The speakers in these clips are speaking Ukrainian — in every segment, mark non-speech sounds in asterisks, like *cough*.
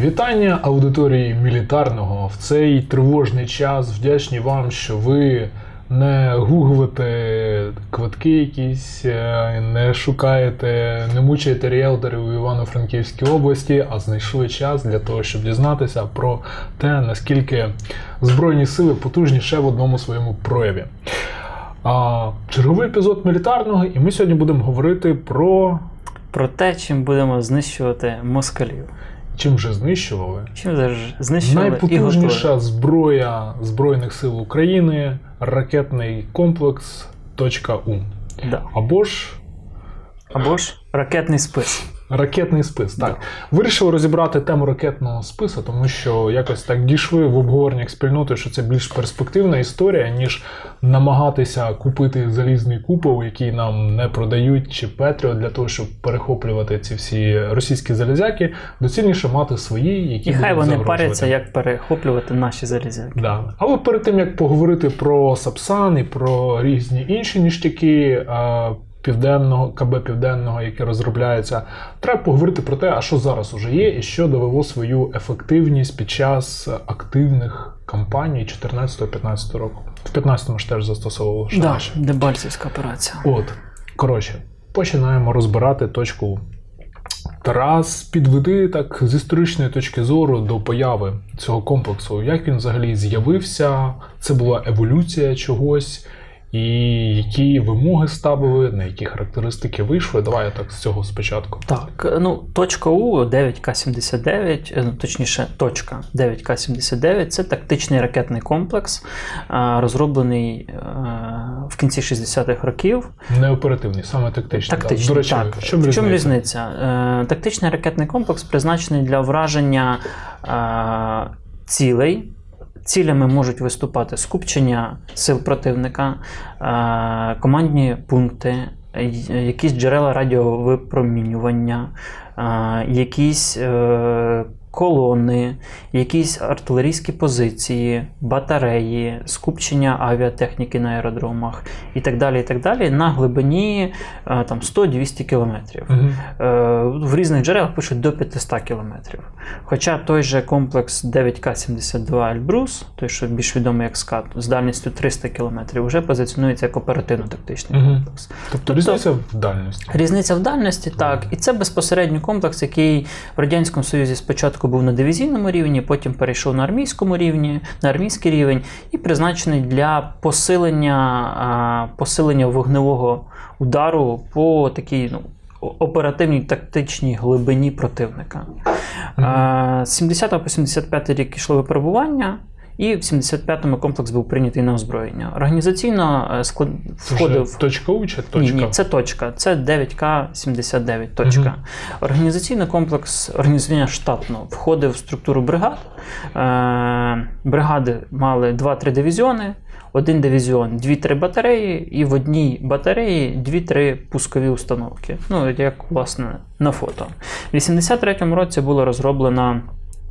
Вітання аудиторії мілітарного в цей тривожний час. Вдячні вам, що ви не гуглите квитки якісь, е, не шукаєте, не мучаєте ріелторів у Івано-Франківській області, а знайшли час для того, щоб дізнатися про те, наскільки Збройні сили потужні ще в одному своєму прояві. А, черговий епізод мілітарного, і ми сьогодні будемо говорити про Про те, чим будемо знищувати москалів. Чим вже знищували. Чим же знищували і. Найпотужніша зброя Збройних сил України ракетний комплекс .у. Да. Або ж Або ж ракетний спис. Ракетний спис. Так. Вирішили розібрати тему ракетного спису, тому що якось так дійшли в обговореннях спільноти, що це більш перспективна історія, ніж намагатися купити залізний купол, який нам не продають, чи Петріот для того, щоб перехоплювати ці всі російські залізяки. Доцільніше мати свої, які І хай вони паряться, як перехоплювати наші залізяки. Да. Але перед тим як поговорити про Сапсан і про різні інші ніштяки е, південного КБ Південного, які розробляються, треба поговорити про те, а що зараз уже є, і що довело свою ефективність під час активних кампаній 14-15 року. В 15-му ж теж застосовували Да. Дебальцівська операція. От, коротше, починаємо розбирати точку. Тарас, підведи так з історичної точки зору до появи цього комплексу. Як він взагалі з'явився? Це була еволюція чогось, і які вимоги ставили, на які характеристики вийшли? Давай я так з цього спочатку. Так, ну точка У 9К79, е, ну, точніше, точка 9К79 це тактичний ракетний комплекс, е, розроблений е, в кінці 60-х років. Не оперативний, саме тактичний. Тактичний, До речі, так. в чому в чому різниця? різниця? Тактичний ракетний комплекс призначений для враження цілей. Цілями можуть виступати скупчення сил противника, е, командні пункти, якісь джерела радіовипромінювання, е, якісь е, колони, якісь артилерійські позиції, батареї, скупчення авіатехніки на аеродромах і так далі. І так далі на глибині е, там 100-200 кілометрів. Е, В різних джерелах пишуть до 500 кілометрів. Хоча той же комплекс 9К-72 Ельбрус, той, що більш відомий як СКАТ, з дальністю 300 кілометрів, вже позиціонується як оперативно-тактичний Мгм. комплекс. Тобто Тобто- різниця в дальності. Різниця в дальності, так. І це безпосередньо комплекс, який в Радянському Союзі спочатку був на дивізійному рівні, потім перейшов на армійському рівні, на армійський рівень, і призначений для посилення, посилення вогневого удару по такій ну, оперативній тактичній глибині противника. А, З 70 по 75 рік йшло випробування. І в 75-му комплекс був прийнятий на озброєння. Організаційно е, склад... Входив точка У чи точка? ні, ні, це точка. Це 9К79. Точка. Мгм. Організаційний комплекс організування штатно входив в структуру бригад. Е, бригади мали 2-3 дивізіони. Один дивізіон, 2-3 батареї, і в одній батареї 2-3 пускові установки. Ну, як власне на фото. В 83-му році була розроблена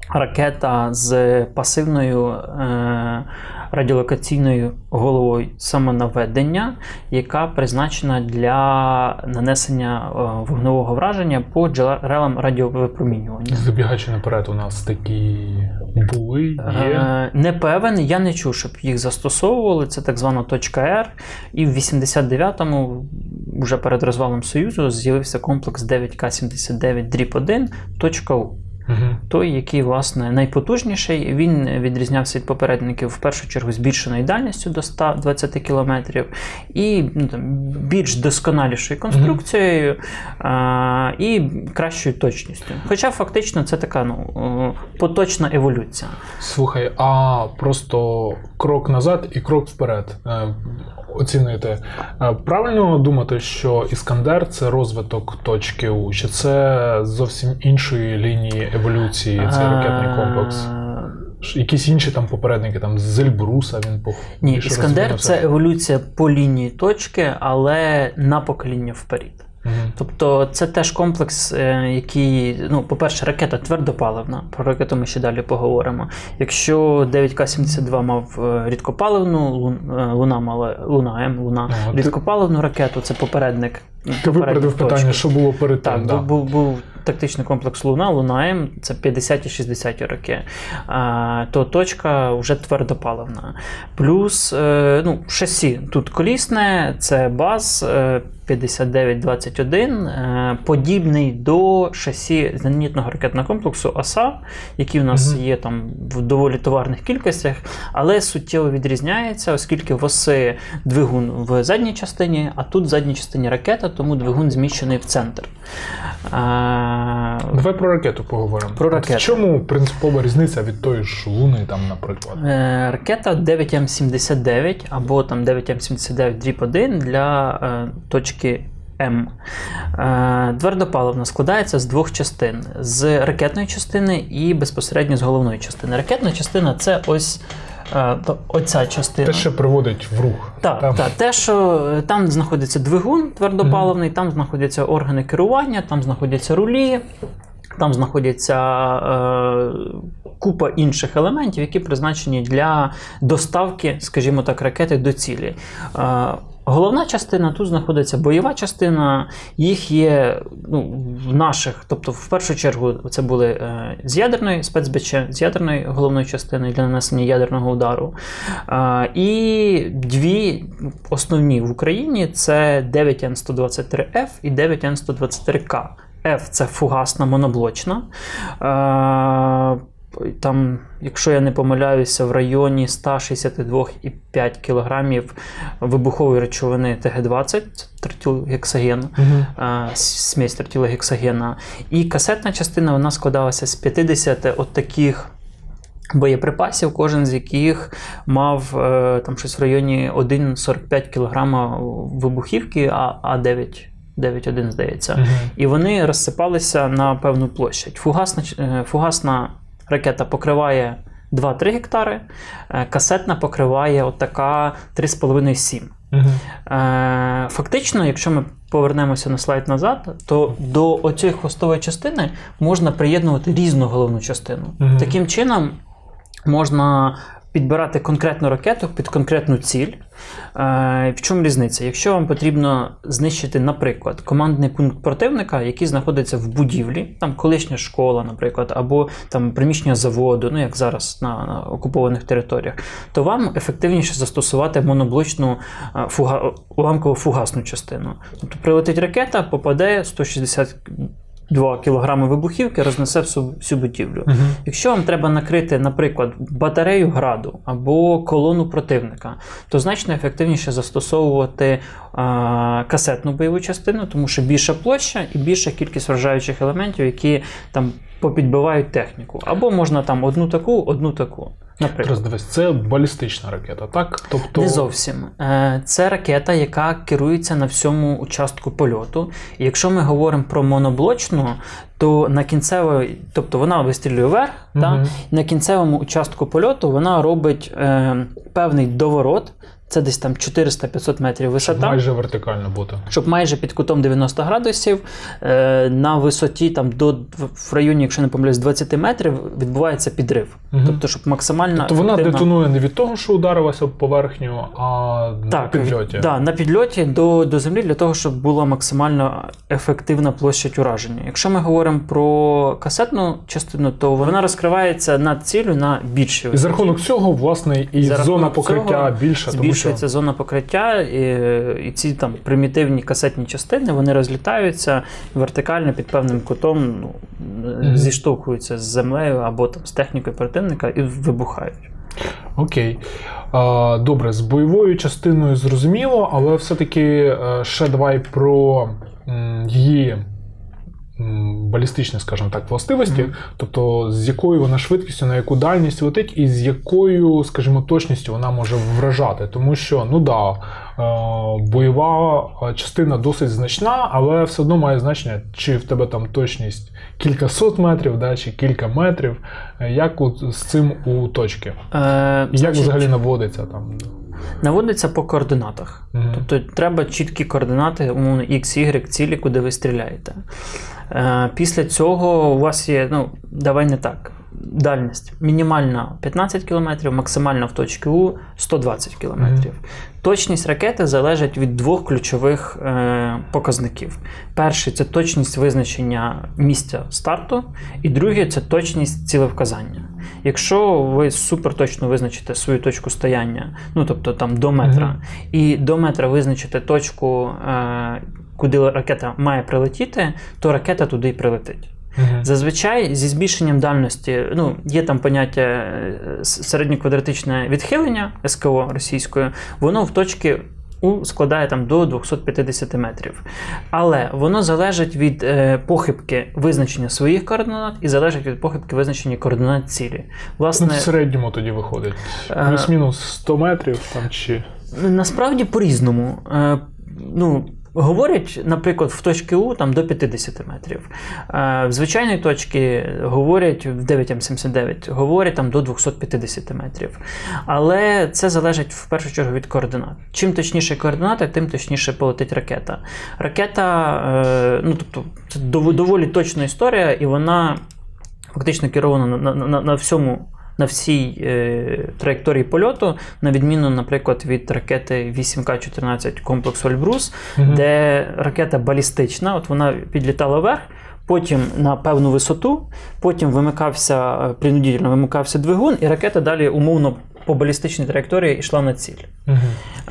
ракета з пасивною е, радіолокаційною головою самонаведення, яка призначена для нанесення е, вогневого враження по джерелам радіовипромінювання. Забігаючи наперед, у нас такі були, є. Е, Не певен, я не чув, щоб їх застосовували. Це так звана точка Р. І в 89-му, вже перед розвалом Союзу, з'явився комплекс 9К79 дріб 1 точка У. Мгм. Той, який, власне, найпотужніший, він відрізнявся від попередників в першу чергу збільшеною дальністю до 120 км і ну, там, більш досконалішою конструкцією а, і кращою точністю. Хоча фактично це така ну, поточна еволюція. Слухай, а просто крок назад і крок вперед. Е, Оцінити. Е, Правильно думати, що Іскандер це розвиток точки У, чи це зовсім іншої лінії еволюції, цей ракетний комплекс? Якісь інші там попередники, там з Ельбруса він пох... Ні, Іскандер це еволюція по лінії точки, але на покоління вперед. Мгм. Тобто це теж комплекс, е, який, ну, по-перше, ракета твердопаливна. Про ракету ми ще далі поговоримо. Якщо 9К-72 мав е, рідкопаливну, е, луна мала луна М, луна, рідкопаливну ракету, це попередник. Ти випередив питання, що було перед Так, да. був, був, тактичний комплекс Луна, Луна М, це 50-60 роки, а, то точка вже твердопаливна. Плюс е, ну, шасі тут колісне, це баз. е, 5921, е, подібний до шасі зенітного ракетного комплексу ОСА, який у нас Мгм. є там в доволі товарних кількостях, але суттєво відрізняється, оскільки в оси двигун в задній частині, а тут в задній частині ракета, тому двигун зміщений в центр. Е, Давай про ракету поговоримо. Про ракету. В чому принципова різниця від тої ж Луни, там, наприклад? Е, Ракета 9М79 або там 9М79 дріб 1 для е, точки М. Е, Твердопаливна складається з двох частин: з ракетної частини і безпосередньо з головної частини. Ракетна частина це ось оця частина. Те, що приводить в рух. Так, Там. так, те, що е, там знаходиться двигун твердопаливний, там знаходяться органи керування, там знаходяться рулі, там знаходяться е, купа інших елементів, які призначені для доставки, скажімо так, ракети до цілі. Е, Головна частина тут знаходиться бойова частина. Їх є ну, в наших, тобто, в першу чергу, це були е, з ядерної спецБЧ, з ядерної головної частини для нанесення ядерного удару. Е, і дві основні в Україні це 9Н123F і 9Н123К. F це фугасна моноблочна. Е, там, якщо я не помиляюся, в районі 162,5 кг вибухової речовини ТГ-20, тротилгексаген, Мгм. е, смесь тротилогексагена. І касетна частина вона складалася з 50 от таких боєприпасів, кожен з яких мав е, там щось в районі 1,45 кг вибухівки, а, а 9. 9,1, здається. Мгм. І вони розсипалися на певну площадь. Фугасна, е, фугасна ракета покриває 2-3 гектари, е, касетна покриває отака 3,5-7. Мгм. Е, Фактично, якщо ми повернемося на слайд назад, то до оцієї хвостової частини можна приєднувати різну головну частину. Таким чином можна підбирати конкретну ракету під конкретну ціль. Е, В чому різниця? Якщо вам потрібно знищити, наприклад, командний пункт противника, який знаходиться в будівлі, там колишня школа, наприклад, або там приміщення заводу, ну як зараз на, на окупованих територіях, то вам ефективніше застосувати моноблочну е, фуга, уламково фугасну частину. Тобто прилетить ракета, попаде 162 кг вибухівки, рознесе всю, всю будівлю. Мгм. Якщо вам треба накрити, наприклад, батарею граду або колону противника, то значно ефективніше застосовувати а, касетну бойову частину, тому що більша площа і більша кількість вражаючих елементів, які там попідбивають техніку. Або можна там одну таку, одну таку. Наприклад. Дивись, це балістична ракета, так? Тобто... Не зовсім. Е, Це ракета, яка керується на всьому участку польоту. І якщо ми говоримо про моноблочну, то на кінцевій, тобто вона вистрілює вверх, угу. та, на кінцевому участку польоту вона робить е, певний доворот. Це десь там 400-500 метрів висота. Майже вертикально бути. Щоб майже під кутом 90 градусів е, на висоті там до в районі, якщо не помиляюсь, 20 метрів відбувається підрив. Мгм. Тобто, щоб максимально Тобто вона ефективно- детонує не від того, що ударилася об поверхню, а на так, підльоті. Да, на підльоті до, до землі для того, щоб була максимально ефективна площадь ураження. Якщо ми говоримо про касетну частину, то вона розкривається над цілю на більшій І за рахунок цього, власне, і За зона покриття цього більша, тому збільшується зона покриття, і, і ці там примітивні касетні частини вони розлітаються вертикально під певним кутом, ну, Мгм. зіштовхуються з землею або там з технікою противника і вибухають. Окей. А, добре, з бойовою частиною зрозуміло, але все-таки е, ще давай про її балістичні, скажімо так, властивості, Мгм. тобто з якою вона швидкістю, на яку дальність летить, і з якою, скажімо, точністю вона може вражати. Тому що, ну да, е, бойова частина досить значна, але все одно має значення, чи в тебе там точність кількасот метрів, да, чи кілька метрів. Е, Як от з цим у точки? Е, Як значить, взагалі наводиться там? Наводиться по координатах. Мгм. Тобто треба чіткі координати, умовно, X, Y, цілі, куди ви стріляєте. Е, після цього у вас є, ну, давай не так. дальність мінімальна 15 км, максимальна в точці У 120 км. Точність ракети залежить від двох ключових е, показників. Перший це точність визначення місця старту, і другий це точність цілевказання. Якщо ви супер точно визначите свою точку стояння, ну тобто там до метра, Мгм. і до метра визначите точку, е, куди ракета має прилетіти, то ракета туди й прилетить. Мгм. Зазвичай зі збільшенням дальності, ну, є там поняття е, середньоквадратичне відхилення СКО російською, воно в точці У складає там до 250 метрів. Але воно залежить від е, похибки визначення своїх координат і залежить від похибки визначення координат цілі. Ну, в середньому тоді виходить. Е, Плюс-мінус 100 метрів там чи. Насправді по-різному. Е, ну, говорять, наприклад, в точці У там, до 50 метрів. Е, в звичайній точці говорять в 9М79, говорять там до 250 метрів. Але це залежить в першу чергу від координат. Чим точніше координати, тим точніше полетить ракета. Ракета, е, ну тобто, це доволі точна історія, і вона фактично керована на, на, на, на всьому. На всій е, траєкторії польоту, на відміну, наприклад, від ракети 8К-14 комплексу Ольбрус, Мгм. де ракета балістична, от вона підлітала вверх, потім на певну висоту, потім вимикався е, принудительно вимикався двигун, і ракета далі умовно по балістичній траєкторії йшла на ціль. Мгм.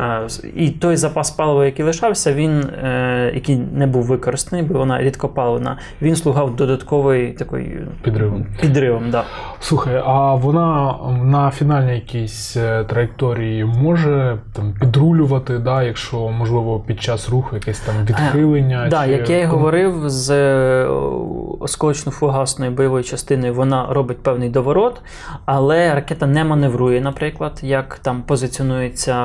Е, І той запас палива, який лишався, він, е, який не був використаний, бо вона рідкопаливна, він слугав додатковий такий Підривом. підривом. Да. Слухай, а вона на фінальній якійсь е, траєкторії може там підрулювати, да, якщо можливо під час руху якесь там відхилення? Да, чи- як я і говорив, з е, осколочно-фугасною бойовою частиною вона робить певний доворот, але ракета не маневрує, наприклад, як там позиціонується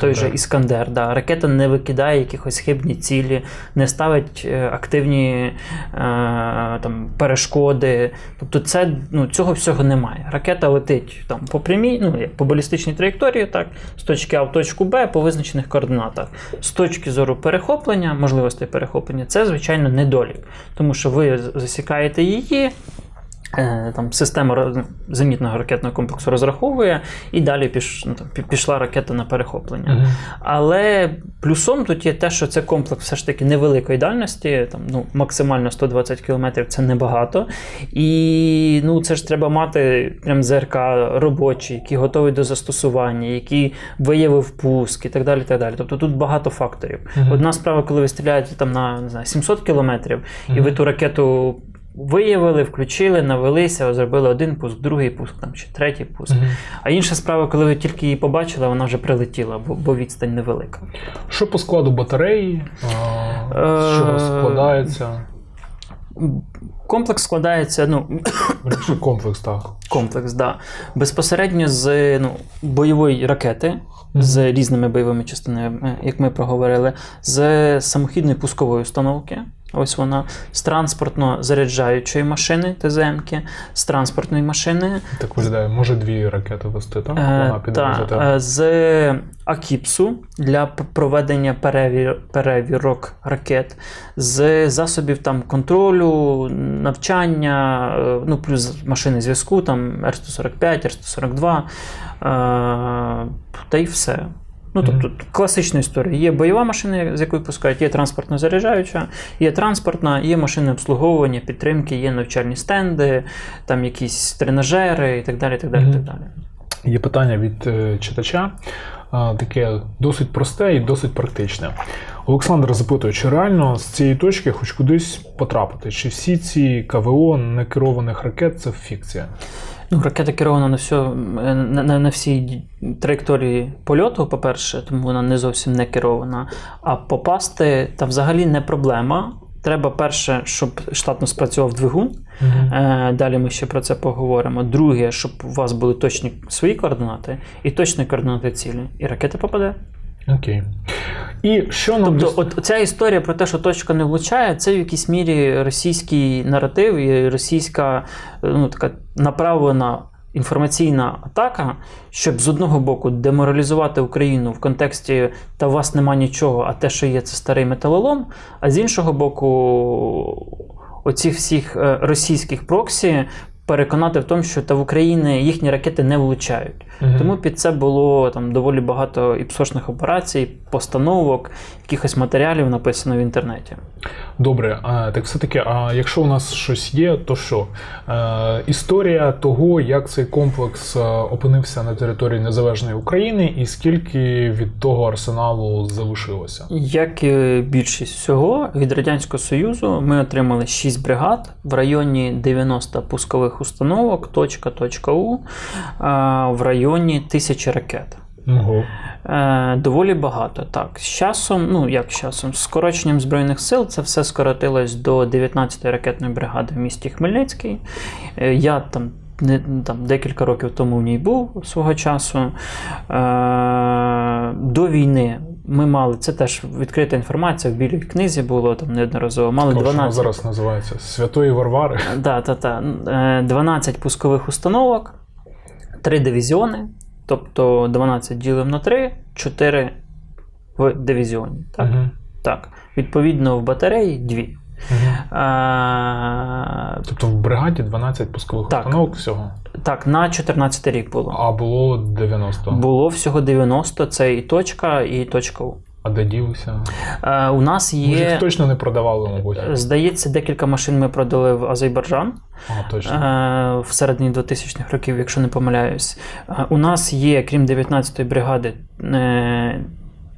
той же Іскандер. Іскандер. Да. Ракета не викидає якихось хибні цілі, не ставить е, активні е, там, перешкоди. Тобто це, ну, цього всього немає. Ракета летить там, по прямій, ну, по балістичній траєкторії, так, з точки А в точку Б по визначених координатах. З точки зору перехоплення, можливостей перехоплення, це, звичайно, недолік. Тому що ви засікаєте її. Е, Там система зенітного ракетного комплексу розраховує, і далі піш, ну, там, пішла ракета на перехоплення. Мгм. Але плюсом тут є те, що це комплекс все ж таки невеликої дальності, там, ну, максимально 120 км це небагато. І ну, це ж треба мати прям ЗРК робочий, який готовий до застосування, який виявив пуск і так далі. так далі. Тобто тут багато факторів. Мгм. Одна справа, коли ви стріляєте там на не знаю, 700 км, і ви ту ракету. Виявили, включили, навелися, зробили один пуск, другий пуск там, чи третій пуск. Мгм. А інша справа, коли ви тільки її побачили, вона вже прилетіла, бо, бо відстань невелика. Що по складу батареї? А, З чого Е, складається? Комплекс складається, ну, комплекс, так. комплекс, да, безпосередньо з ну, бойової ракети, з різними бойовими частинами, е, як ми проговорили, з самохідної пускової установки. Ось вона. З транспортно-заряджаючої машини ТЗМки, з транспортної машини, Так виглядає, може дві ракети вести, так? Е, Вона та, е, з Акіпсу для проведення перевір, перевірок ракет, з засобів там контролю, навчання, е, ну плюс машини зв'язку, там Р-145, Р-142, е, та й все. Ну, тобто класична історія. Є бойова машина, з якої пускають, є транспортно заряджаюча, є транспортна, є машини обслуговування, підтримки, є навчальні стенди, там якісь тренажери і так далі. так далі, Мгм. так далі. Є питання від е, читача, таке досить просте і досить практичне. Олександр запитує, чи реально з цієї точки хоч кудись потрапити? Чи всі ці КВО некерованих ракет це фікція? Ну, ракета керована на, все, на, на, на всій траєкторії польоту, по-перше, тому вона не зовсім не керована. А попасти та взагалі не проблема. Треба перше, щоб штатно спрацював двигун. Е, Далі ми ще про це поговоримо. Друге, щоб у вас були точні свої координати і точні координати цілі. І ракета попаде. Окей. І що нам Тобто, дос- от ця історія про те, що точка не влучає, це в якійсь мірі російський наратив і російська е, ну, така направлена інформаційна атака, щоб з одного боку деморалізувати Україну в контексті та у вас нема нічого, а те, що є, це старий металолом. А з іншого боку, оцих всіх е, російських проксі переконати в тому, що та в Україні їхні ракети не влучають. Мгм. Тому під це було там доволі багато і псошних операцій, постановок, якихось матеріалів написано в інтернеті. Добре, а, так все-таки, а якщо у нас щось є, то що? Е, історія того, як цей комплекс е, опинився на території незалежної України, і скільки від того арсеналу залишилося? Як і більшість всього, від Радянського Союзу ми отримали 6 бригад в районі 90 пускових установок, точка, точка У, в районі тисячі ракет. Е, доволі багато. Так, з часом, ну як з часом, з скороченням Збройних сил це все скоротилось до 19-ї ракетної бригади в місті Хмельницький. Е, я там. Не, там декілька років тому в ній був свого часу. Е, до війни ми мали, це теж відкрита інформація, в білій книзі було там неодноразово. Мали Тому що вона 12, зараз називається Святої Варвари. *laughs* Да, та, та. Е, 12 пускових установок, 3 дивізіони, тобто 12 ділимо на 3, 4 в дивізіоні. Так? Угу. так. Відповідно, в батареї 2. Мгм. Е, Тобто в бригаді 12 пускових Так. установок всього, так, на 14 рік було. а було 90. Було всього 90, це і точка, і точка У. А де ділися? Е, у нас Ми їх точно не продавали, мабуть. здається, декілька машин ми продали в Азербайджан. А, точно. Е, в середині 2000-х років, якщо не помиляюсь. Е, У нас є, крім 19-ї бригади, е,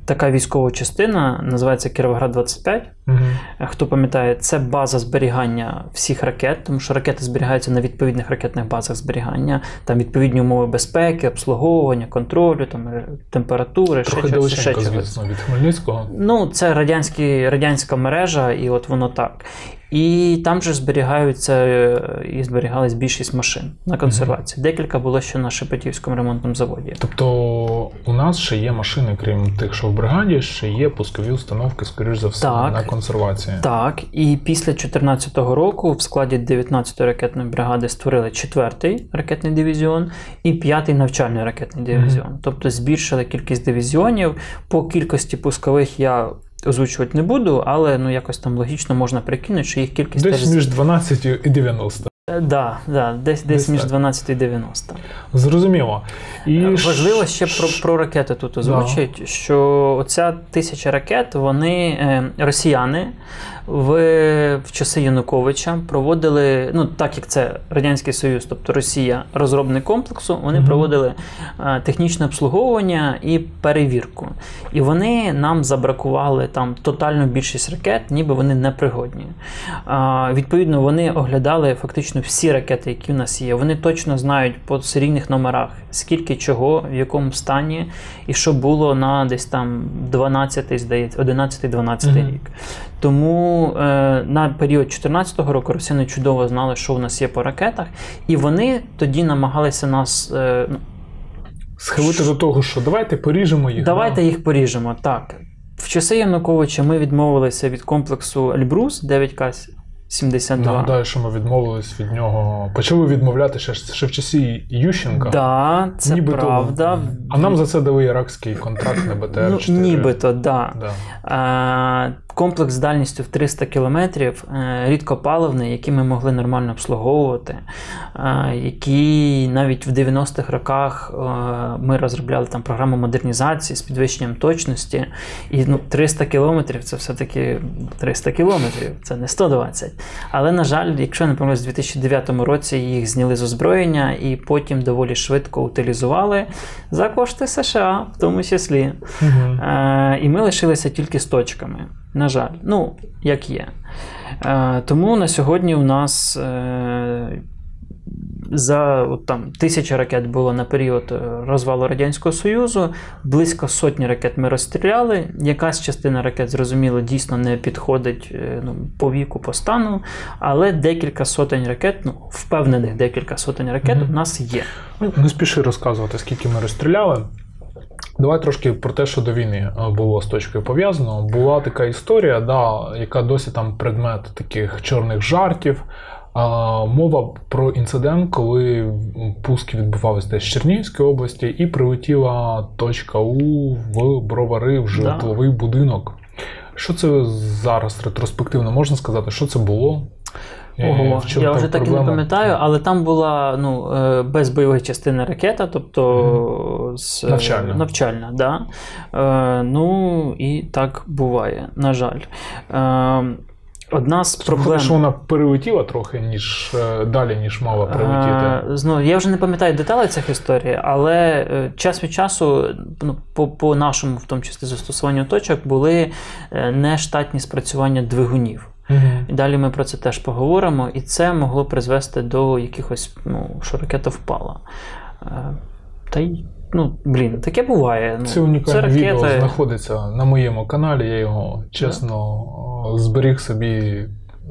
така військова частина, називається Кіровоград 25. Е, Хто пам'ятає, це база зберігання всіх ракет, тому що ракети зберігаються на відповідних ракетних базах зберігання, там відповідні умови безпеки, обслуговування, контролю, там е, температури, ще чогось, ще звісно, від Хмельницького. Ну, це радянські, радянська мережа, і от воно так. І там же зберігаються і зберігались більшість машин на консервації. Декілька було ще на Шепетівському ремонтному заводі. Тобто у нас ще є машини, крім тих, що в бригаді, ще є пускові установки, скоріш за все, Так. на консервації. Так, і після 2014 року в складі 19-ї ракетної бригади створили 4-й ракетний дивізіон і 5-й навчальний ракетний дивізіон. Тобто збільшили кількість дивізіонів. По кількості пускових я озвучувати не буду, але ну якось там логічно можна прикинути, що їх кількість Десь теж між 12 і 90. Е, Да, да, десь, десь, між так. 12 і 90. Зрозуміло. І Е, Важливо ще про, про ракети тут озвучить, що оця тисяча ракет, вони е, росіяни в, в часи Януковича проводили, ну так як це Радянський Союз, тобто Росія, розробник комплексу, вони Мгм. проводили е, технічне обслуговування і перевірку. І вони нам забракували там тотальну більшість ракет, ніби вони непригодні. А, відповідно, вони оглядали фактично всі ракети, які в нас є. Вони точно знають по серійних номерах, скільки чого, в якому стані, і що було на десь там 12, здається, 11-12 Мгм. рік. Тому е, на період 14-го року росіяни чудово знали, що у нас є по ракетах, і вони тоді намагалися нас. Е, ну, схилити до того, що давайте поріжемо їх. Давайте да? їх поріжемо. Так. В часи Януковича ми відмовилися від комплексу Ельбрус 9К-72. Нагадаю, що ми відмовились від нього. Почали відмовляти ще, ще в часі Ющенка. Да, це Нібито- правда. А нам за це дали іракський контракт на БТР. ну, 4 нібито, да. Да. Е, комплекс з дальністю в 300 кілометрів, е, рідкопаливний, який ми могли нормально обслуговувати, е, який навіть в 90-х роках ми розробляли там програму модернізації з підвищенням точності. І ну, 300 кілометрів це все-таки 300 кілометрів, це не 120. Але, на жаль, якщо я не помиляюсь, в 2009 році їх зняли з озброєння і потім доволі швидко утилізували за кошти США, в тому числі. Угу. Е, і ми лишилися тільки з точками. На жаль, ну, як є. Е, тому на сьогодні у нас е, за от, там, тисяча ракет було на період е, розвалу Радянського Союзу, близько сотні ракет ми розстріляли. Якась частина ракет, зрозуміло, дійсно не підходить е, ну, по віку, по стану, але декілька сотень ракет, ну, впевнених декілька сотень ракет Мгм. у нас є. Ну, Не спіши розказувати, скільки ми розстріляли. Давай трошки про те, що до війни е, було з точкою пов'язано. Була така історія, да, яка досі там предмет таких чорних жартів. А, мова про інцидент, коли пуски відбувалися десь в Чернігівській області, і прилетіла точка У в бровари в житловий будинок. Що це зараз ретроспективно можна сказати? Що це було? Е, Ого, я вже так і не пам'ятаю, але там була ну, е, без бойової частини ракета, тобто з, е, Навчальна. навчальна да. Е, ну і так буває, на жаль. Е, одна з Проблем... проблем. що вона перелетіла трохи, ніж е, далі, ніж мала прилетіти. Е, Знову, я вже не пам'ятаю деталей цих історій, але е, час від часу, ну, по, по нашому, в тому числі застосуванню точок, були нештатні спрацювання двигунів. Мгм. І далі ми про це теж поговоримо, і це могло призвести до якихось, ну, що ракета впала. Та й, ну, блін, таке буває. Ну, Це унікальне ракети. відео знаходиться на моєму каналі. Я його чесно о, зберіг собі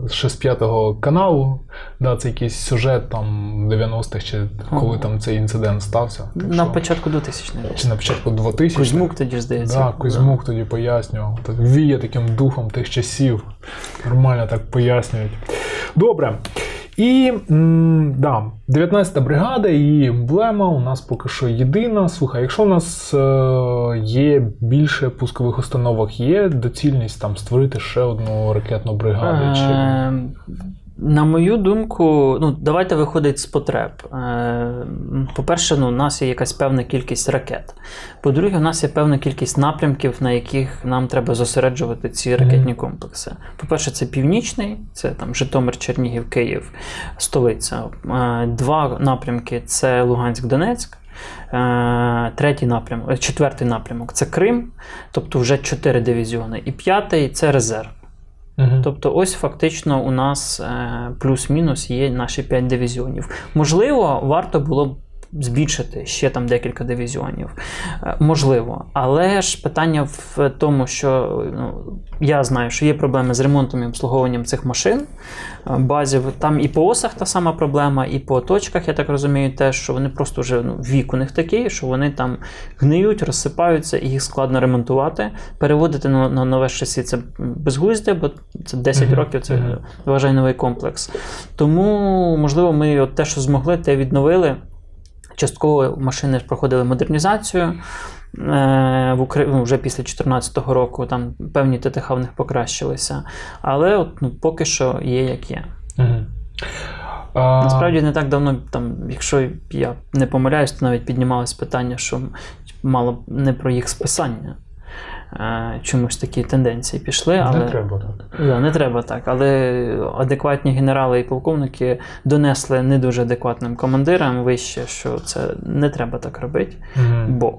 ще з п'ятого каналу. Да, це якийсь сюжет там 90-х, чи коли Ого. там цей інцидент стався. Так На що- початку 2000-х. Чи на початку 2000 Кузьмук тоді здається. Да, Кузьмук тоді пояснював. Так віє таким духом тих часів. Нормально так пояснюють. Добре. І да, 19-та бригада, її емблема у нас поки що єдина. Слухай, якщо у нас е, є більше пускових установок, є доцільність там створити ще одну ракетну бригаду? Чи... На мою думку, ну давайте виходить з потреб. Е, По-перше, ну, у нас є якась певна кількість ракет. По-друге, у нас є певна кількість напрямків, на яких нам треба зосереджувати ці ракетні комплекси. По-перше, це північний, це там Житомир, Чернігів, Київ, столиця. Е, Два напрямки це Луганськ, Донецьк. Е, Третій напрямок, четвертий напрямок це Крим, тобто вже чотири дивізіони. І п'ятий це резерв. Мгм. Тобто, ось фактично у нас е, плюс-мінус є наші 5 дивізіонів. Можливо, варто було б збільшити ще там декілька дивізіонів. Е, Можливо. Але ж питання в тому, що ну, я знаю, що є проблеми з ремонтом і обслуговуванням цих машин. е, Базів там і по осах та сама проблема, і по точках, я так розумію, теж, що вони просто вже ну, вік у них такий, що вони там гниють, розсипаються, і їх складно ремонтувати. Переводити на, на нове шасі це безглуздя, бо це 10 Мгм, років, це мгм. вважай новий комплекс. Тому, можливо, ми от те, що змогли, те відновили. Частково машини проходили модернізацію е, в Укра... ну, вже після 2014 року. Там певні ТТХ в них покращилися. Але от, ну, поки що є як є. Насправді не так давно, там, якщо я не помиляюсь, то навіть піднімалось питання, що мало не про їх списання. Е, Чомусь такі тенденції пішли, але Не треба так. Да, не треба так. Але адекватні генерали і полковники донесли не дуже адекватним командирам вище, що це не треба так робити. Мгм. Бо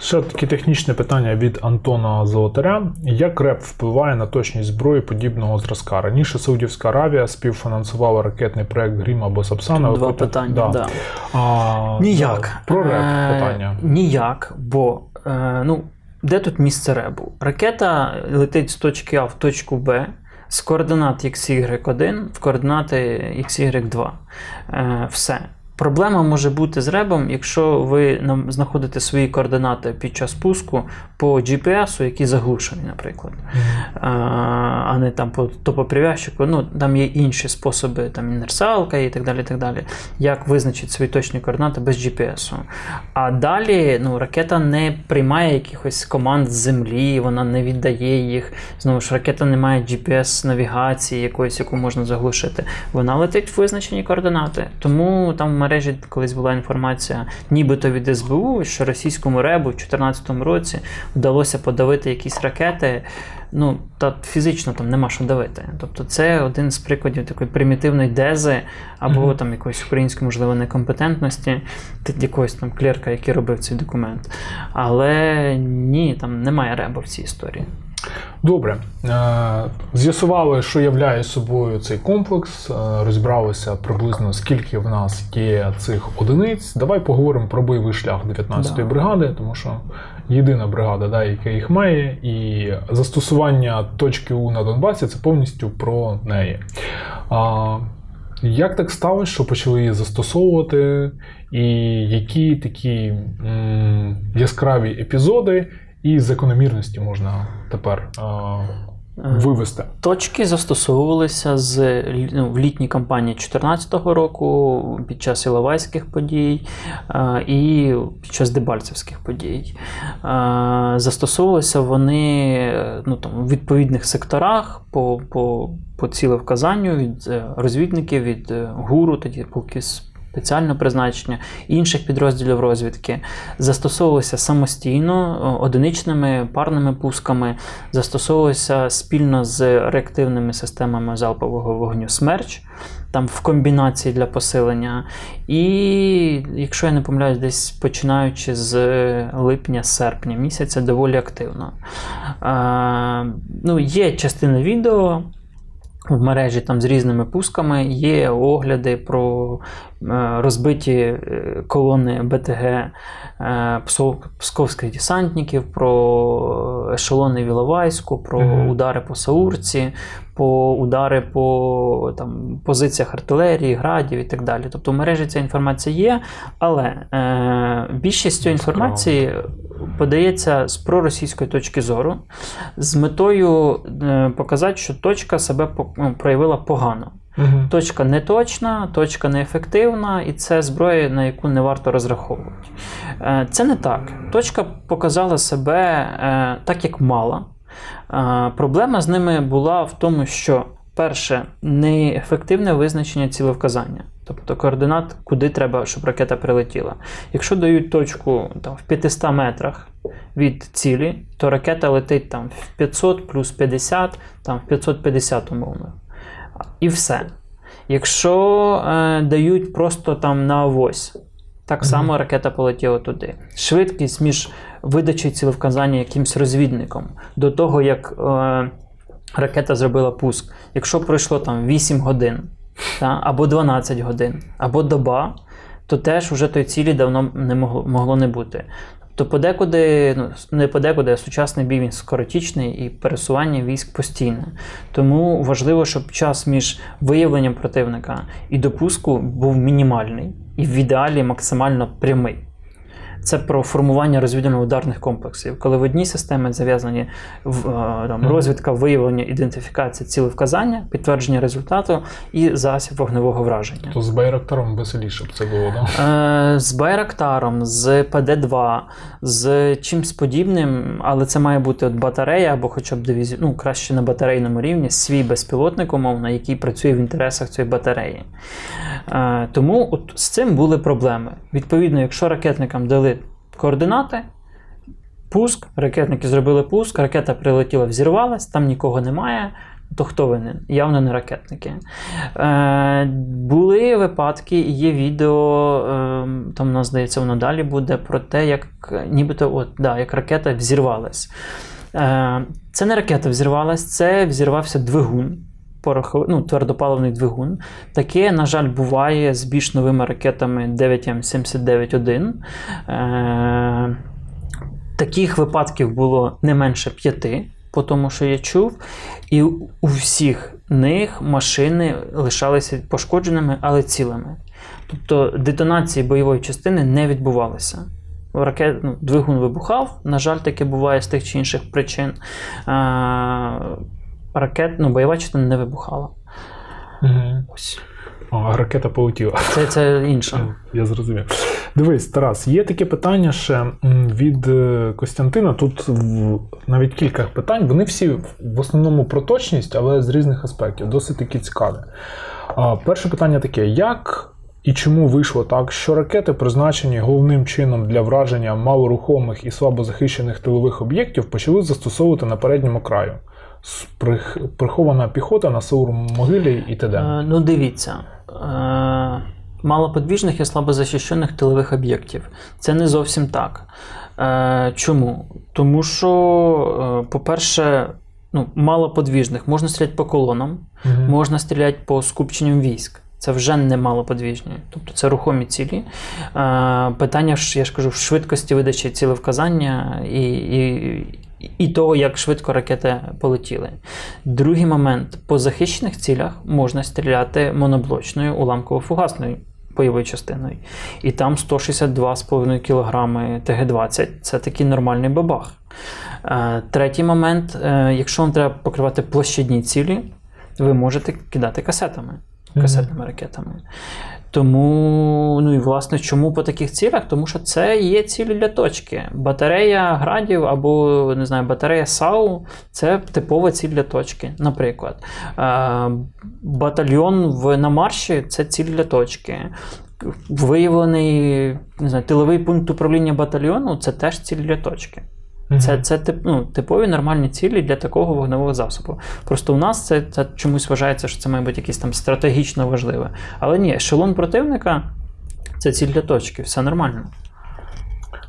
Ще таке технічне питання від Антона Золотаря. Як РЕП впливає на точність зброї подібного зразка? Раніше Саудівська Аравія співфінансувала ракетний проект Грім або Сапсана. два Ви питання. Да. Да. А, Ніяк. Про РЕП Е, питання. Ніяк, бо е, ну, де тут місце ребу? Ракета летить з точки А в точку Б з координат XY1 в координати XY2. Е, все. Проблема може бути з ребом, якщо ви знаходите свої координати під час пуску по GPS, який заглушений, наприклад. а, а не там по топоприв'язчику. Ну, там є інші способи, там інерсалка і так далі, і так далі. Як визначити свої точні координати без GPS. А далі ну, ракета не приймає якихось команд з землі, вона не віддає їх. Знову ж ракета не має GPS-навігації, якоїсь, яку можна заглушити. Вона летить в визначені координати. Тому там мережі колись була інформація, нібито від СБУ, що російському ребу в 2014 році вдалося подавити якісь ракети. Ну, та фізично там нема що давити. Тобто це один з прикладів такої примітивної дези, або Мгм. там якоїсь української, можливо, некомпетентності якогось там клерка, який робив цей документ. Але ні, там немає реба в цій історії. Добре. Е, З'ясували, що являє собою цей комплекс, е, розібралися приблизно скільки в нас є цих одиниць. Давай поговоримо про бойовий шлях 19-ї бригади, тому що єдина бригада, да, яка їх має, і застосування точки У на Донбасі це повністю про неї. А, як так сталося, що почали її застосовувати, і які такі м, яскраві епізоди і закономірності можна тепер а, вивести? Точки застосовувалися з ну, в літній кампанії 2014 року під час Іловайських подій е, і під час Дебальцевських подій. Е, Застосовувалися вони е, ну, там, у відповідних секторах по, по, по цілевказанню від е, розвідників, від е, гуру, тоді поки спеціального призначення інших підрозділів розвідки, застосовувалися самостійно, одиничними парними пусками, застосовувалися спільно з реактивними системами залпового вогню Смерч. Там в комбінації для посилення. І, якщо я не помиляюсь, десь починаючи з липня-серпня місяця, доволі активно. Е, ну, Є частина відео, в мережі там з різними пусками є огляди про е, розбиті е, колони БТГ е, псковських десантників, про ешелони в Іловайську, про удари по Саурці, по удари по там, позиціях артилерії, градів і так далі. Тобто в мережі ця інформація є, але е, більшість цієї інформації подається з проросійської точки зору, з метою е, показати, що точка себе ну, проявила погано. Угу. Точка не точна, точка неефективна, і це зброя, на яку не варто розраховувати. Е, Це не так. Точка показала себе е, так, як мала. Е, Проблема з ними була в тому, що перше, неефективне визначення цілевказання. Тобто координат, куди треба, щоб ракета прилетіла. Якщо дають точку там, в 500 метрах від цілі, то ракета летить там в 500 плюс 50, там в 550 умовно. І все. Якщо е, дають просто там на авось, так само ракета полетіла туди. Швидкість між видачею цілевказання якимсь розвідником до того, як е, ракета зробила пуск. Якщо пройшло там 8 годин, та, або 12 годин, або доба, то теж вже тої цілі давно не могло, могло не бути. То подекуди, ну не подекуди, а сучасний бій він скоротічний і пересування військ постійне. Тому важливо, щоб час між виявленням противника і допуску був мінімальний і в ідеалі максимально прямий. Це про формування розвідувально-ударних комплексів, коли в одній системі зав'язані е, там, розвідка, виявлення, ідентифікація цілевказання, підтвердження результату і засіб вогневого враження. То з Байрактаром веселіше б це було, да? Е, З Байрактаром, з ПД-2, з чимсь подібним, але це має бути от батарея або хоча б дивізі... ну, краще на батарейному рівні, свій безпілотник, умовно, який працює в інтересах цієї батареї. Тому от з цим були проблеми. Відповідно, якщо ракетникам дали координати, пуск, ракетники зробили пуск, ракета прилетіла, взірвалась, там нікого немає. То хто винен? Явно не ракетники. Е, були випадки, є відео, е, там у нас здається, воно далі буде про те, як нібито от, да, як ракета взірвалась. Е, це не ракета взірвалась, це взірвався двигун. Порохов... Ну, твердопаливний двигун. Таке, на жаль, буває з більш новими ракетами 9М79-1. Е, таких випадків було не менше п'яти, по тому, що я чув. І у всіх них машини лишалися пошкодженими, але цілими. Тобто детонації бойової частини не відбувалося. Ракет, ну, двигун вибухав, на жаль, таке буває з тих чи інших причин. А, ракет, ну, бойова частина не вибухала. Угу. Ось. А ракета полетіла. Це, це інше. Я зрозумів. Дивись, Тарас, є таке питання ще від е, Костянтина. Тут навіть кілька питань. Вони всі в основному про точність, але з різних аспектів. Досить таки цікаві. Перше питання таке: як і чому вийшло так, що ракети, призначені головним чином для враження малорухомих і слабозахищених тилових об'єктів, почали застосовувати на передньому краю? Прихована піхота на Саур-могилі і т.д. Е, ну, дивіться. Е, малоподвіжних і слабозахищених тилових об'єктів. Це не зовсім так. Е, чому? Тому що, по-перше, ну, малоподвіжних можна стріляти по колонам, Мгм. можна стріляти по скупченням військ. Це вже не малоподвіжні, тобто це рухомі цілі. Питання ж, я ж кажу, в швидкості видачі цілевказання і, і, і того, як швидко ракети полетіли. Другий момент: по захищених цілях можна стріляти моноблочною уламково-фугасною бойовою частиною. І там 162,5 кг ТГ-20 це такий нормальний бабах. Е, Третій момент, е, якщо вам треба покривати площадні цілі, ви можете кидати касетами, касетними ракетами. Тому, ну і власне, чому по таких цілях? Тому що це є цілі для точки. Батарея градів або не знаю, батарея САУ це типова ціль для точки. Наприклад, батальйон в на марші це ціль для точки. Виявлений не знаю, тиловий пункт управління батальйону це теж ціль для точки. Це, це тип, ну, типові нормальні цілі для такого вогневого засобу. Просто у нас це, це чомусь вважається, що це має бути якесь там стратегічно важливе. Але ні, ешелон противника це ціль для точки, все нормально.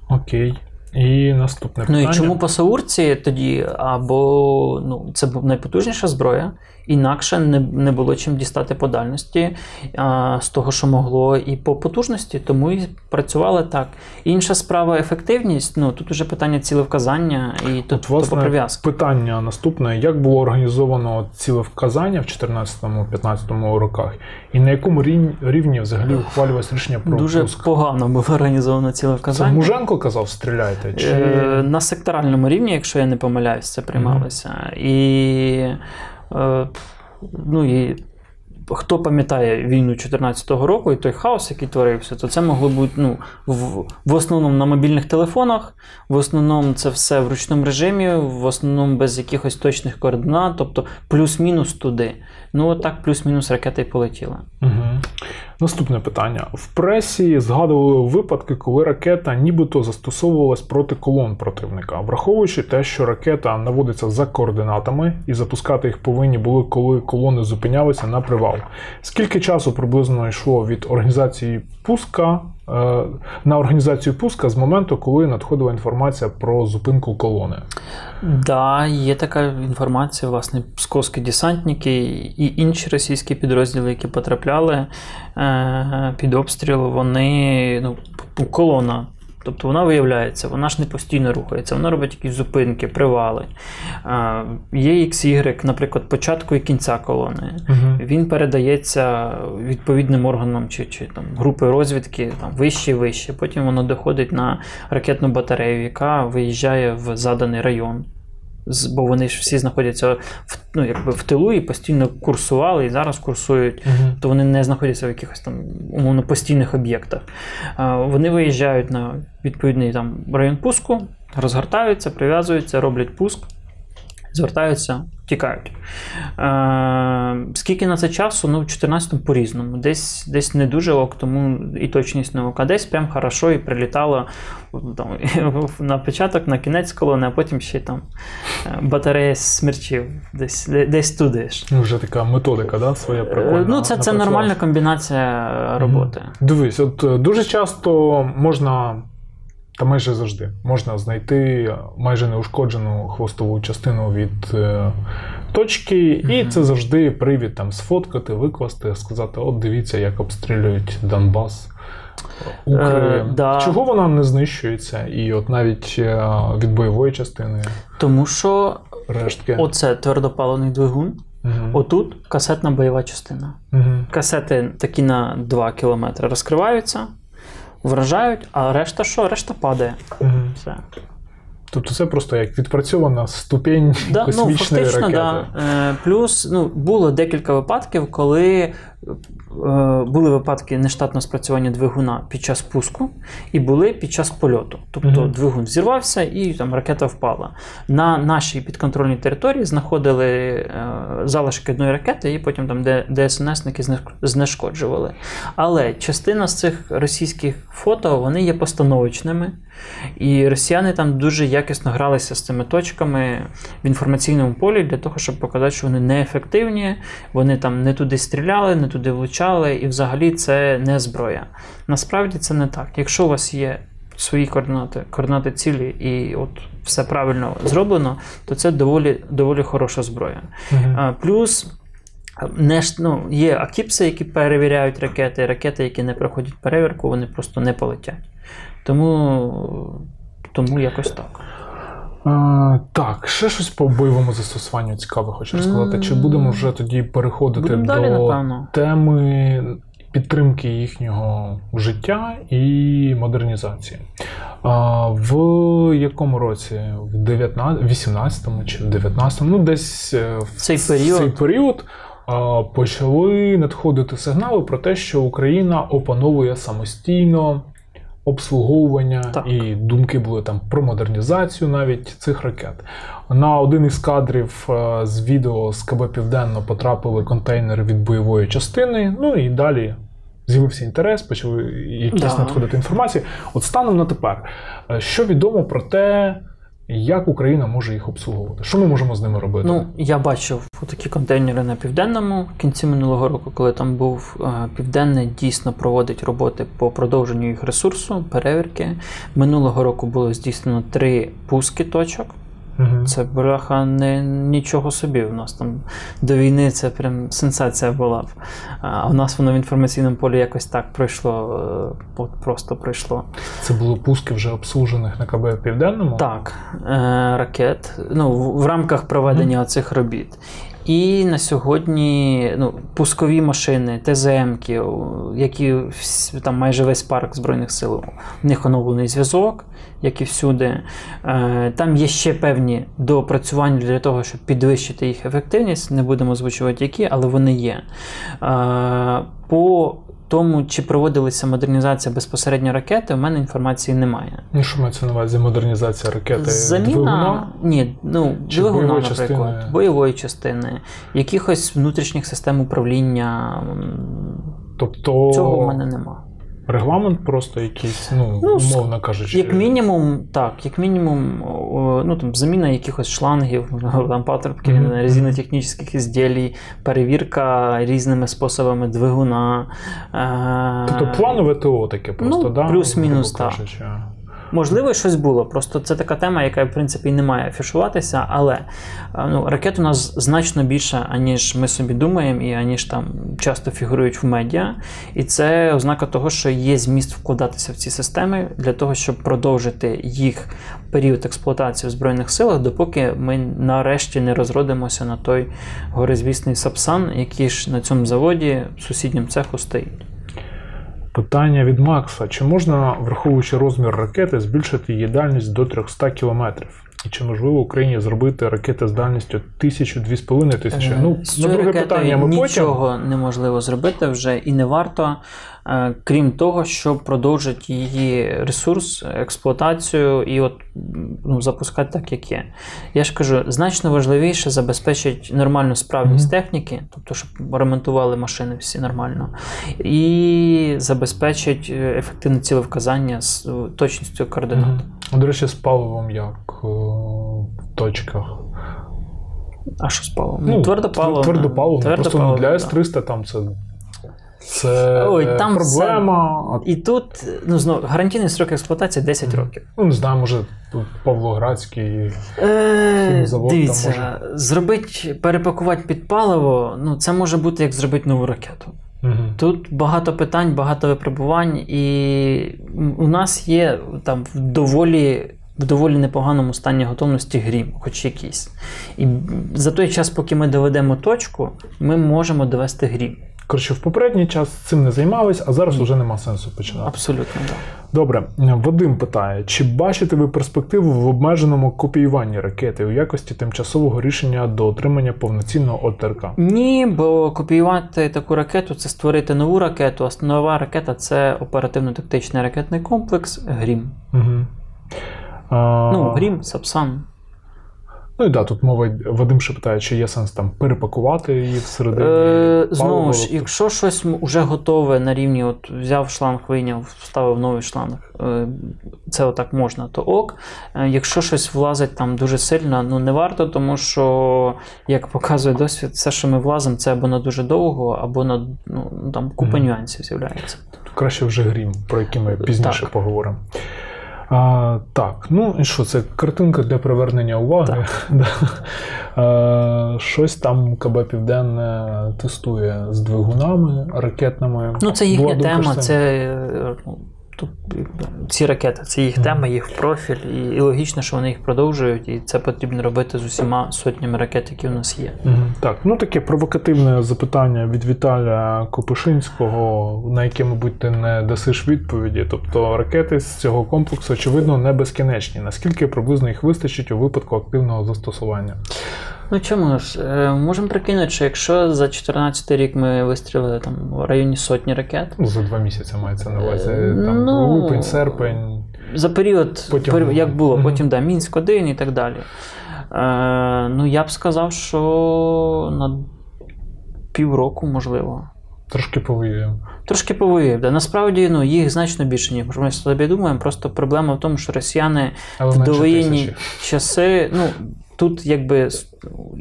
Окей. І наступне Ну і чому по Саурці тоді, або ну, це була найпотужніша зброя, інакше не, не було чим дістати по дальності а, з того, що могло, і по потужності, тому і працювали так. Інша справа ефективність. Ну тут уже питання цілевказання і тут прив'язки. питання наступне: як було організовано цілевказання в 14-15 роках, і на якому рівні, рівні взагалі ухвалювалось рішення про Дуже пуск? погано було організовано цілевказання? Це. Муженко казав, стріляйте? Чи... Е, На секторальному рівні, якщо я не помиляюсь, це приймалося. І, е, ну, і хто пам'ятає війну 2014 року і той хаос, який творився, то це могло бути ну, в, в основному на мобільних телефонах, в основному це все в ручному режимі, в основному без якихось точних координат, тобто плюс-мінус туди. Ну, отак, плюс-мінус ракета й полетіла. Угу. Наступне питання. В пресі згадували випадки, коли ракета нібито застосовувалась проти колон противника, враховуючи те, що ракета наводиться за координатами і запускати їх повинні були, коли колони зупинялися на привал. Скільки часу приблизно йшло від організації пуска на організацію пуска з моменту, коли надходила інформація про зупинку колони? Да, є така інформація, власне, псковські десантники і інші російські підрозділи, які потрапляли е, під обстріл, вони ну, колона. Тобто вона виявляється, вона ж не постійно рухається, вона робить якісь зупинки, привали. Є XY, наприклад, початку і кінця колони. Угу. Він передається відповідним органам чи, чи там, групи розвідки там, вище і вище. Потім воно доходить на ракетну батарею, яка виїжджає в заданий район. Бо вони ж всі знаходяться в, ну, якби в тилу і постійно курсували, і зараз курсують, Угу. то вони не знаходяться в якихось там умовно постійних об'єктах. Вони виїжджають на відповідний там район пуску, розгортаються, прив'язуються, роблять пуск, звертаються, тікають. Е, скільки на це часу? Ну, в 14-му по-різному. Десь, десь не дуже ок, тому і точність не ок, а десь прям хорошо і прилітало там, *laughs* на початок, на кінець колони, а потім ще там е, батарея смерчів. Десь, десь туди ж. Ну, Вже така методика, да, своя прикольна. Е, Ну, це, це нормальна комбінація роботи. Дивись, от е, дуже часто можна, та майже завжди, можна знайти майже неушкоджену хвостову частину від е, точки, і Мгм. це завжди привід там сфоткати, викласти, сказати: от дивіться, як обстрілюють Донбас. Е, да. Чого вона не знищується? І от навіть е, від бойової частини Тому що рештки. оце твердопаливний двигун, Мгм. отут касетна бойова частина. Мгм. Касети такі на 2 км розкриваються, вражають, а решта що? Решта падає. Мгм. Все. Тобто це просто як відпрацьована ступінь Да, ну, космічної фактично, ракети. да. Е, плюс ну, було декілька випадків, коли були випадки нештатного спрацювання двигуна під час пуску, і були під час польоту. Тобто Мгм. двигун зірвався і там ракета впала. На нашій підконтрольній території знаходили е, залишки одної ракети, і потім там ДСНСники знешкоджували. Але частина з цих російських фото вони є постановочними. І росіяни там дуже якісно гралися з цими точками в інформаційному полі для того, щоб показати, що вони неефективні, вони там не туди стріляли, не туди влучали, і взагалі це не зброя. Насправді це не так. Якщо у вас є свої координати, координати цілі, і от все правильно зроблено, то це доволі, доволі хороша зброя. А, Плюс. Не ну, є акіпси, які перевіряють ракети, ракети, які не проходять перевірку, вони просто не полетять. Тому, тому якось так. А, так, ще щось по бойовому застосуванню цікаве хочу розказати. Чи будемо вже тоді переходити Будемо до далі, теми підтримки їхнього життя і модернізації. А, В якому році? В 19, 18-му чи в 19-му, ну десь е, в Цей період. цей період почали надходити сигнали про те, що Україна опановує самостійно обслуговування, Так. і думки були там про модернізацію навіть цих ракет. На один із кадрів е, з відео з КБ Південно потрапили контейнери від бойової частини. Ну і далі з'явився інтерес, почали якісь Да. надходити інформації. От станом на тепер, е, що відомо про те, як Україна може їх обслуговувати? Що ми можемо з ними робити? Ну, я бачив такі контейнери на південному в кінці минулого року, коли там був е, південне, дійсно проводить роботи по продовженню їх ресурсу, перевірки. Минулого року було здійснено три пуски точок. Мгм. Це бляха не нічого собі. У нас там до війни це прям сенсація була. б. А у нас воно в інформаційному полі якось так пройшло. е, От просто пройшло. Це були пуски вже обслужених на КБ Південному. Так, е, ракет ну, в, в рамках проведення цих робіт. І на сьогодні ну, пускові машини, ТЗМки, о, які там майже весь парк Збройних сил, у них оновлений зв'язок, як і всюди. Е, Там є ще певні доопрацювання для того, щоб підвищити їх ефективність. Не будемо озвучувати які, але вони є. Е, По тому, чи проводилася модернізація безпосередньо ракети, у мене інформації немає. Ну, що мається на увазі модернізація ракети? Заміна Двигуна? ні, ну Чи двигуна, бойової наприклад, частини? бойової частини, якихось внутрішніх систем управління. Тобто Цього в мене нема. Регламент просто якийсь, ну, Ну, умовно кажучи. Як мінімум, так, як мінімум, ну там заміна якихось шлангів, *laughs* там патрубків, Мгм. резинотехнічних ізділій, перевірка різними способами двигуна. е, Тобто планове ТО таке просто, Ну, да? плюс-мінус, так. кажучи. Можливо, щось було. Просто це така тема, яка, в принципі, не має афішуватися, але е, ну, ракет у нас значно більше, аніж ми собі думаємо, і аніж там часто фігурують в медіа. І це ознака того, що є зміст вкладатися в ці системи для того, щоб продовжити їх період експлуатації в Збройних силах, допоки ми нарешті не розродимося на той горизвісний Сапсан, який ж на цьому заводі в сусідньому цеху стоїть. Питання від Макса: чи можна, враховуючи розмір ракети, збільшити її дальність до 300 кілометрів? І чи можливо Україні зробити ракети з дальністю 1000-2,5 тисячі? Е, Ну, з на друге питання ми потім. нічого неможливо зробити вже і не варто, крім того, що продовжить її ресурс, експлуатацію і от ну, запускати так, як є. Я ж кажу, значно важливіше забезпечити нормальну справність Мгм. техніки, тобто, щоб ремонтували машини всі нормально, і забезпечить е, ефективне цілевказання з е, точністю координат. Мгм. До речі, з паливом як е, в точках. А що з паливом? Ну, твердопаливо. Твердопаливо. Просто ну, для. С-300 там це. Це Ой, там проблема. А, І тут ну, знову гарантійний строк експлуатації 10 років. Ну, не знаю, може, тут Павлоградський. Е, там дивіться, зробити, перепакувати під паливо, ну це може бути як зробити нову ракету. Мгм. Тут багато питань, багато випробувань, і у нас є там в доволі. В доволі непоганому стані готовності грім, хоч якийсь. І за той час, поки ми доведемо точку, ми можемо довести грім. Коротше, в попередній час цим не займались, а зараз вже нема сенсу починати. Абсолютно, так. Добре, Вадим питає: чи бачите ви перспективу в обмеженому копіюванні ракети у якості тимчасового рішення до отримання повноцінного ОТРК? Ні, бо копіювати таку ракету це створити нову ракету, а нова ракета це оперативно-тактичний ракетний комплекс Грім. Угу. А, Ну, Грім, Сапсан. Ну і да, тут мова Вадим ще питає, чи є сенс там перепакувати її всередині. Е, знову ж, якщо щось вже готове на рівні, от взяв шланг, вийняв, вставив новий шланг, е, це отак можна, то ок. Е, Якщо щось влазить там дуже сильно, ну не варто, тому що, як показує досвід, все, що ми влазимо, це або на дуже довго, або на ну, там купа Мгм. нюансів з'являється. краще вже грім, про який ми пізніше Так. поговоримо. А, так, ну і що, це картинка для привернення уваги. *laughs* А, щось там КБ Південне тестує з двигунами ракетними. Ну, це їхня Була тема, це ці ракети, це їх тема, їх профіль, і, і логічно, що вони їх продовжують, і це потрібно робити з усіма сотнями ракет, які у нас є. Так, ну таке провокативне запитання від Віталія Копишинського, на яке, мабуть, ти не дасиш відповіді. Тобто ракети з цього комплексу, очевидно, не безкінечні. Наскільки приблизно їх вистачить у випадку активного застосування? Ну чому ж? Е, Можемо прикинути, що якщо за 14 рік ми вистрілили там в районі сотні ракет, Ну, за два місяці мається на увазі. Е, Там ну, липень, серпень. за період, Потім- пер- як було, потім да, Мінськ 1 і так далі. Е, ну, я б сказав, що на півроку, можливо. Трошки повоюємо. Трошки повоює. Да. Насправді ну, їх значно більше, ніж ми собі думаємо. Просто проблема в тому, що росіяни Але в довоєнні часи, ну тут якби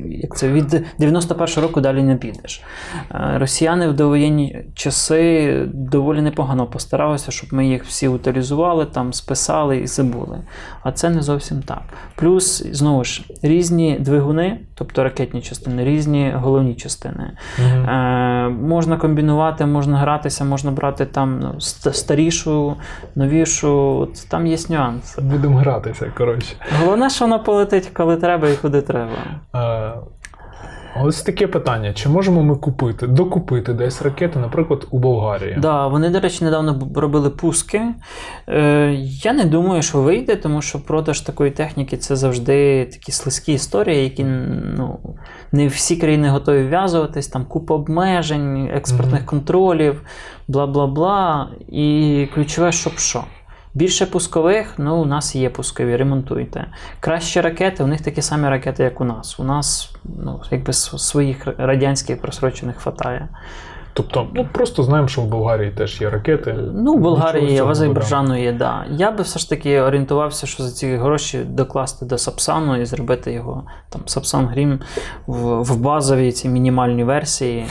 як це від 91-го року далі не підеш. Е, Росіяни в довоєнні часи доволі непогано постаралися, щоб ми їх всі утилізували, там списали і забули. А це не зовсім так. Плюс, знову ж, різні двигуни, тобто ракетні частини, різні головні частини. Мгм. Е, можна комбінувати, можна гратися, можна брати там ну, старішу, новішу. От там є нюанси. Будемо гратися, коротше. Головне, що воно полетить, коли треба і куди треба. Е, Ось таке питання: чи можемо ми купити, докупити десь ракети, наприклад, у Болгарії? Да, вони, до речі, недавно робили пуски. Е, я не думаю, що вийде, тому що продаж такої техніки це завжди такі слизькі історії, які ну, не всі країни готові вв'язуватись, там купа обмежень, експортних Мгм. контролів, бла бла бла. І ключове, щоб що. Більше пускових, ну у нас є пускові, ремонтуйте. Кращі ракети, у них такі самі ракети, як у нас. У нас ну, якби своїх радянських просрочених хватає. Тобто, ну просто знаємо, що в Болгарії теж є ракети. Ну, в Болгарії є, в Азербайджану є, да. Я би все ж таки орієнтувався, що за ці гроші докласти до Сапсану і зробити його там Сапсан Грім в, в базовій цій мінімальній версії.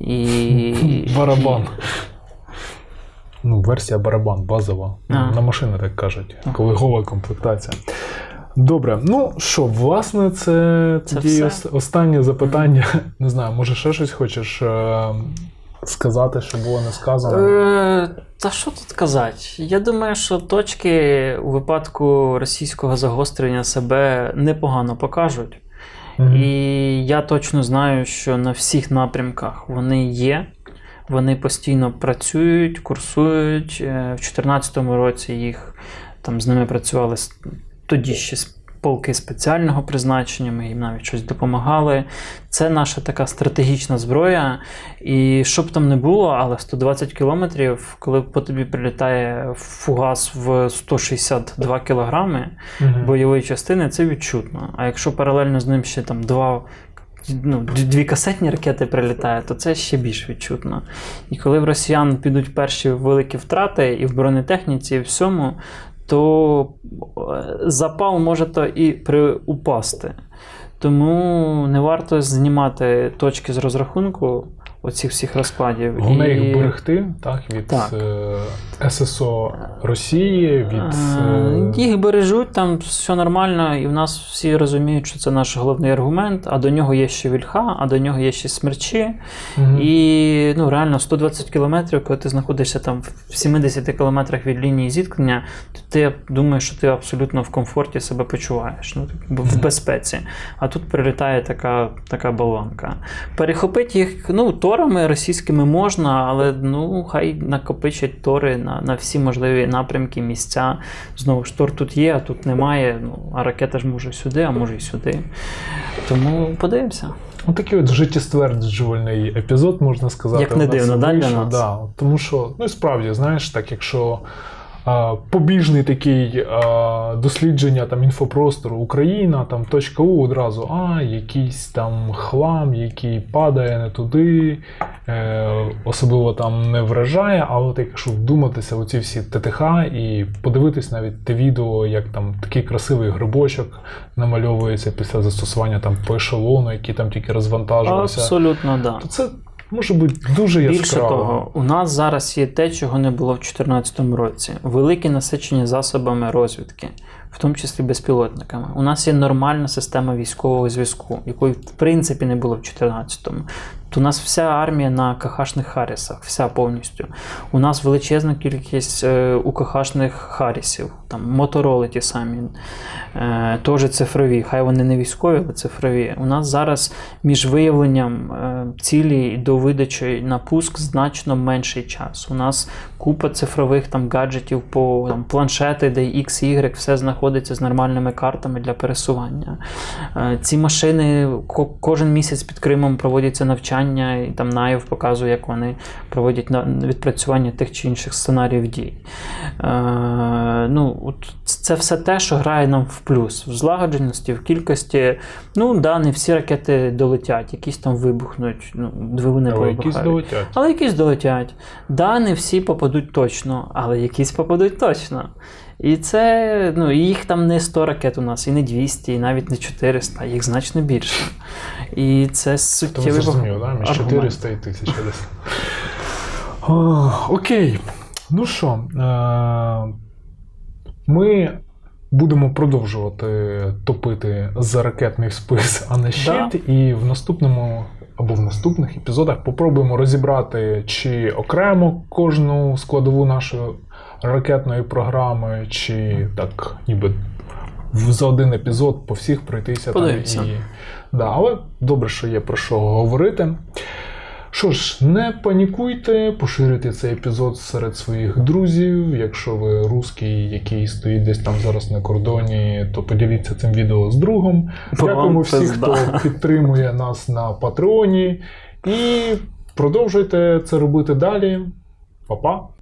І, *laughs* Барабан. Ну, версія барабан, базова. А. На машини так кажуть, коли гола комплектація. Добре, ну що, власне, це, Це тоді все. ос- останнє запитання. *laughs* Не знаю, може ще щось хочеш е, сказати, що було не сказано. Е, та що тут казати? Я думаю, що точки у випадку російського загострення себе непогано покажуть. Мгм. І я точно знаю, що на всіх напрямках вони є. Вони постійно працюють, курсують. Е, В 2014 році їх там з ними працювали тоді ще полки спеціального призначення, ми їм навіть щось допомагали. Це наша така стратегічна зброя. І що б там не було, але 120 кілометрів, коли по тобі прилітає фугас в 162 кілограми, Мгм. бойової частини, це відчутно. А якщо паралельно з ним ще там два. Ну, дві касетні ракети прилітає, то це ще більш відчутно. І коли в росіян підуть перші великі втрати і в бронетехніці, і всьому, то е, запал може то і приупасти. Тому не варто знімати точки з розрахунку оцих всіх розкладів. Головне І- їх берегти так, від Так. е, ССО Росії, від. Е, Їх бережуть, там все нормально, і в нас всі розуміють, що це наш головний аргумент, а до нього є ще вільха, а до нього є ще смерчі. мгм. І ну, реально 120 кілометрів, коли ти знаходишся там в 70 кілометрах від лінії зіткнення, то ти думаєш, що ти абсолютно в комфорті себе почуваєш, ну, типу, в безпеці. А тут прилітає така, така болванка. Перехопити їх ну, торами російськими можна, але ну, хай накопичать тори на, на всі можливі напрямки, місця. Знову ж тор тут є, а тут немає. Ну, а ракета ж може сюди, а може і сюди. Тому подивимося. Отакий от життєстверджувальний епізод, можна сказати. Як не дивно, да, для нас? Да, тому що, ну і справді, знаєш, так, якщо побіжний такий дослідження там інфопростору Україна, там точка У одразу, а, якийсь там хлам, який падає не туди, е, особливо там не вражає, а от якщо вдуматися в ці всі ТТХ і подивитись навіть те відео, як там такий красивий грибочок намальовується після застосування там по ешелону, який там тільки розвантажувався, Абсолютно. Да. це може бути дуже Більше того, у нас зараз є те, чого не було в 2014 році. Велике насичення засобами розвідки, в тому числі безпілотниками. У нас є нормальна система військового зв'язку, якої в принципі не було в 2014-му. Тобто у нас вся армія на КХшних Харрісах, вся повністю. У нас величезна кількість е, УКХшних Харрісів, там мотороли ті самі, е, теж цифрові. Хай вони не військові, але цифрові. У нас зараз між виявленням е, цілі до видачі на пуск значно менший час. У нас купа цифрових там гаджетів по там, планшети, де X, Y, все знаходиться з нормальними картами для пересування. Е, Ці машини ко- кожен місяць під Кримом проводяться навчання, і там Наєв показує, як вони проводять на відпрацювання тих чи інших сценаріїв дій. Е, ну, от це все те, що грає нам в плюс. В злагодженості, в кількості. Ну, да, не всі ракети долетять, якісь там вибухнуть, ну, двигуни Але якісь долетять. Але якісь долетять. Да, не всі попадуть точно, але якісь попадуть точно. І це, ну, їх там не 100 ракет у нас, і не 200, і навіть не 400, їх значно більше. І це суттєвий зрозуміли, да? між аргумент. 400 і 1000 десь. Окей. Ну що, е, ми будемо продовжувати топити за ракетний спис, а не щит. І в наступному або в наступних епізодах попробуємо розібрати, чи окремо кожну складову нашої ракетної програми, чи так, ніби за один епізод по всіх пройтися там і. Да, але добре, що є про що говорити. Що ж, не панікуйте, поширюйте цей епізод серед своїх друзів. Якщо ви русський, який стоїть десь там зараз на кордоні, то поділіться цим відео з другом. Дякуємо всіх, хто підтримує нас на Патреоні. І продовжуйте це робити далі. Па-па!